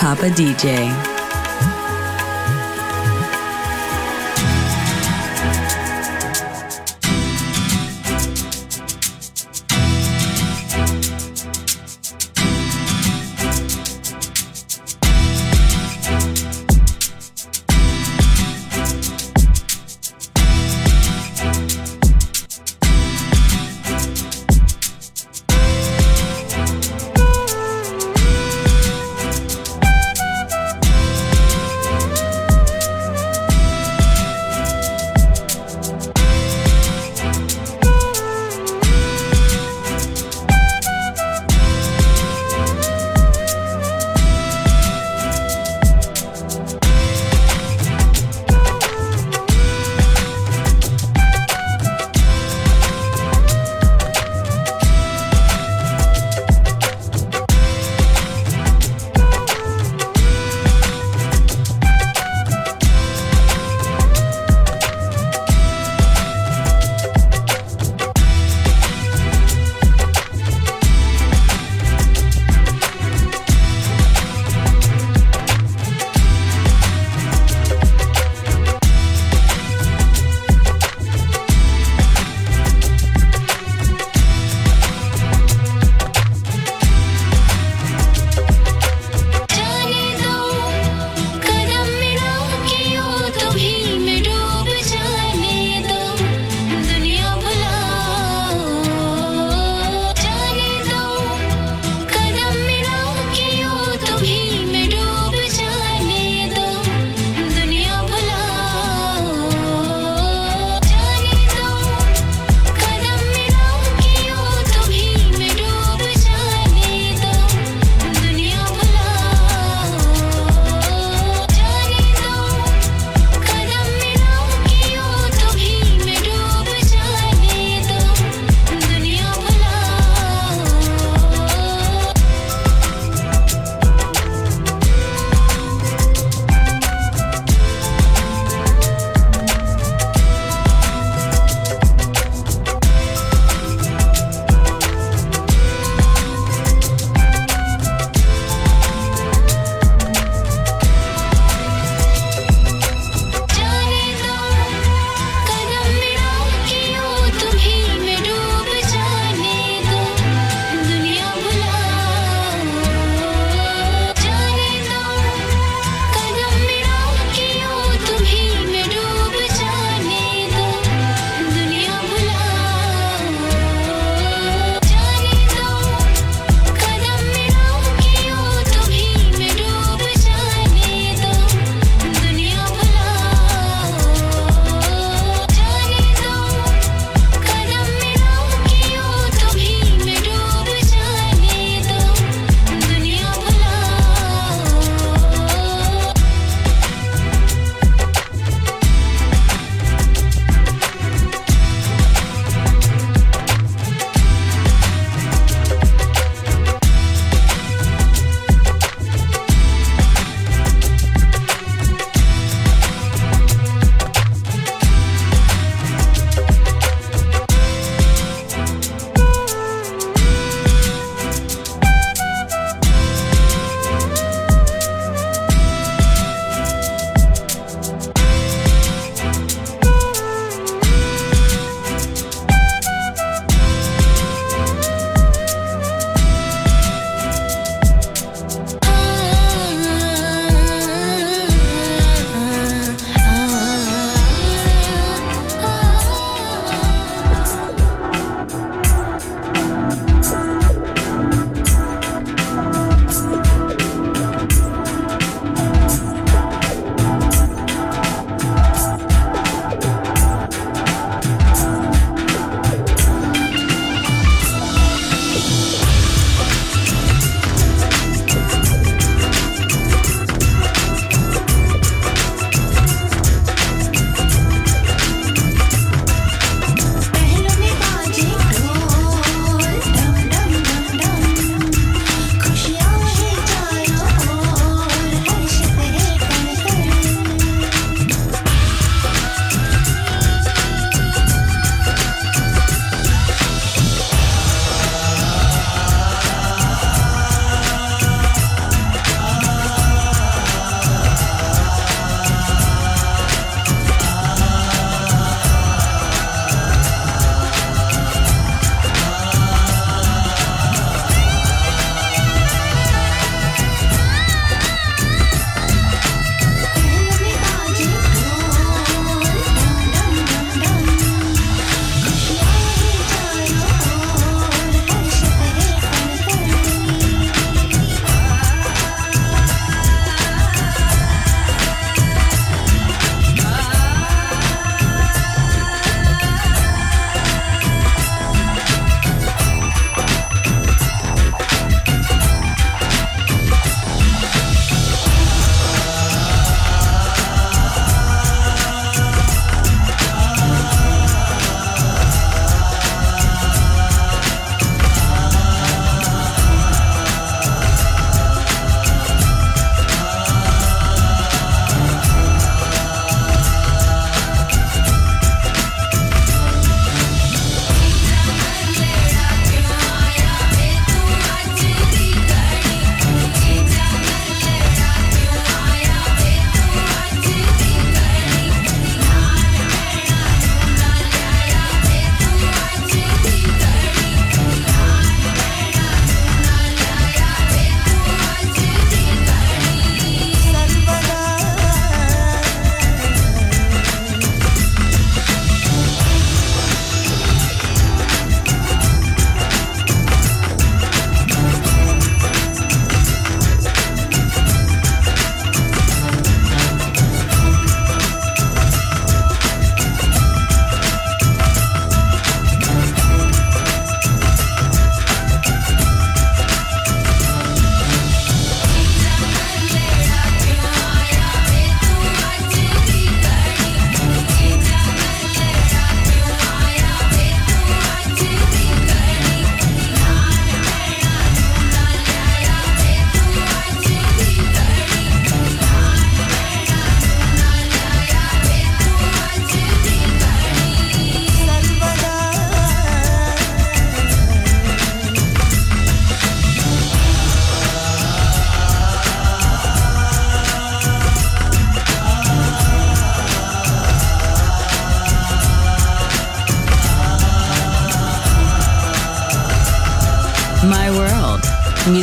Papa DJ.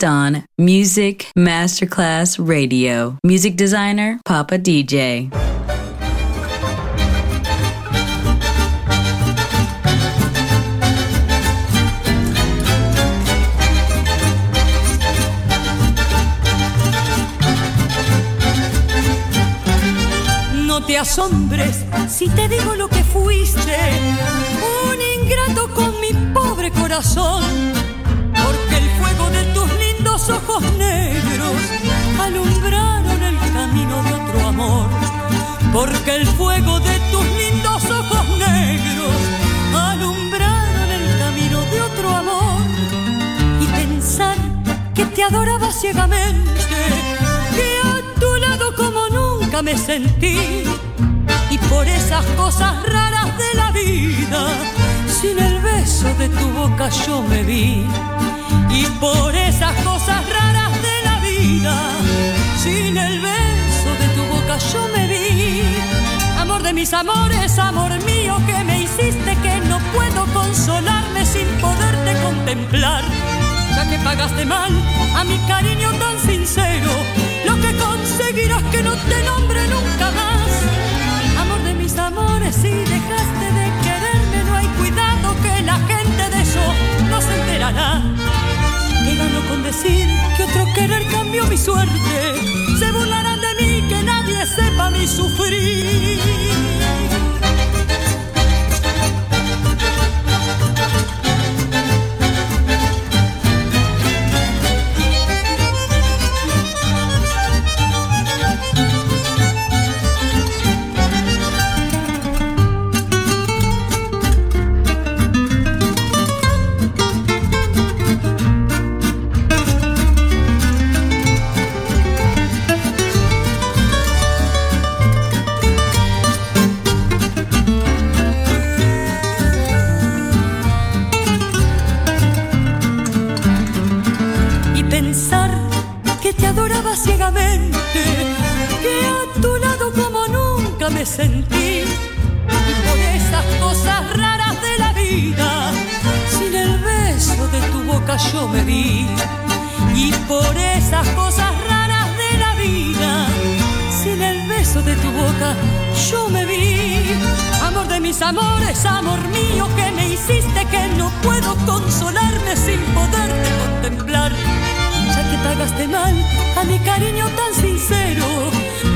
Just on Music Masterclass Radio. Music designer, Papa DJ. No te asombres si te digo lo que fuiste, un ingrato con mi pobre corazón, ojos negros alumbraron el camino de otro amor, porque el fuego de tus lindos ojos negros alumbraron el camino de otro amor, y pensar que te adoraba ciegamente, que a tu lado como nunca me sentí, y por esas cosas raras de la vida, sin el beso de tu boca yo me vi. Y por esas cosas raras de la vida, sin el beso de tu boca yo me vi. Amor de mis amores, amor mío que me hiciste que no puedo consolarme sin poderte contemplar. Ya que pagaste mal a mi cariño tan sincero, lo que conseguirás que no te nombre nunca más. Amor de mis amores, si que otro querer cambió mi suerte. Se burlarán de mí, que nadie sepa mi sufrir. Me sentí. Y por esas cosas raras de la vida, sin el beso de tu boca yo me vi. Y por esas cosas raras de la vida, sin el beso de tu boca yo me vi. Amor de mis amores, amor mío que me hiciste que no puedo consolarme sin poderte contemplar. Pagaste mal a mi cariño tan sincero,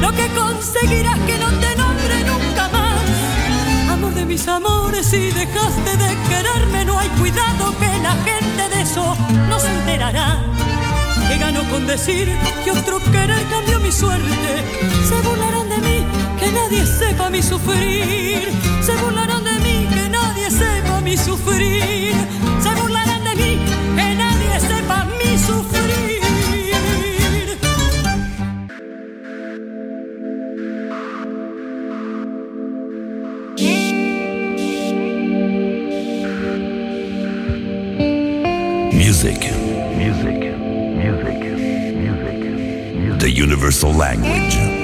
lo que conseguirás que no te nombre nunca más. Amor de mis amores, si dejaste de quererme, no hay cuidado que la gente de eso no se enterará. Que gano con decir que otro querer cambió mi suerte. Se burlarán de mí, que nadie sepa mi sufrir. Se burlarán de mí, que nadie sepa mi sufrir. Se burlarán de mí, que nadie sepa mi sufrir. Music. Music. Music. Music. The universal language. Language.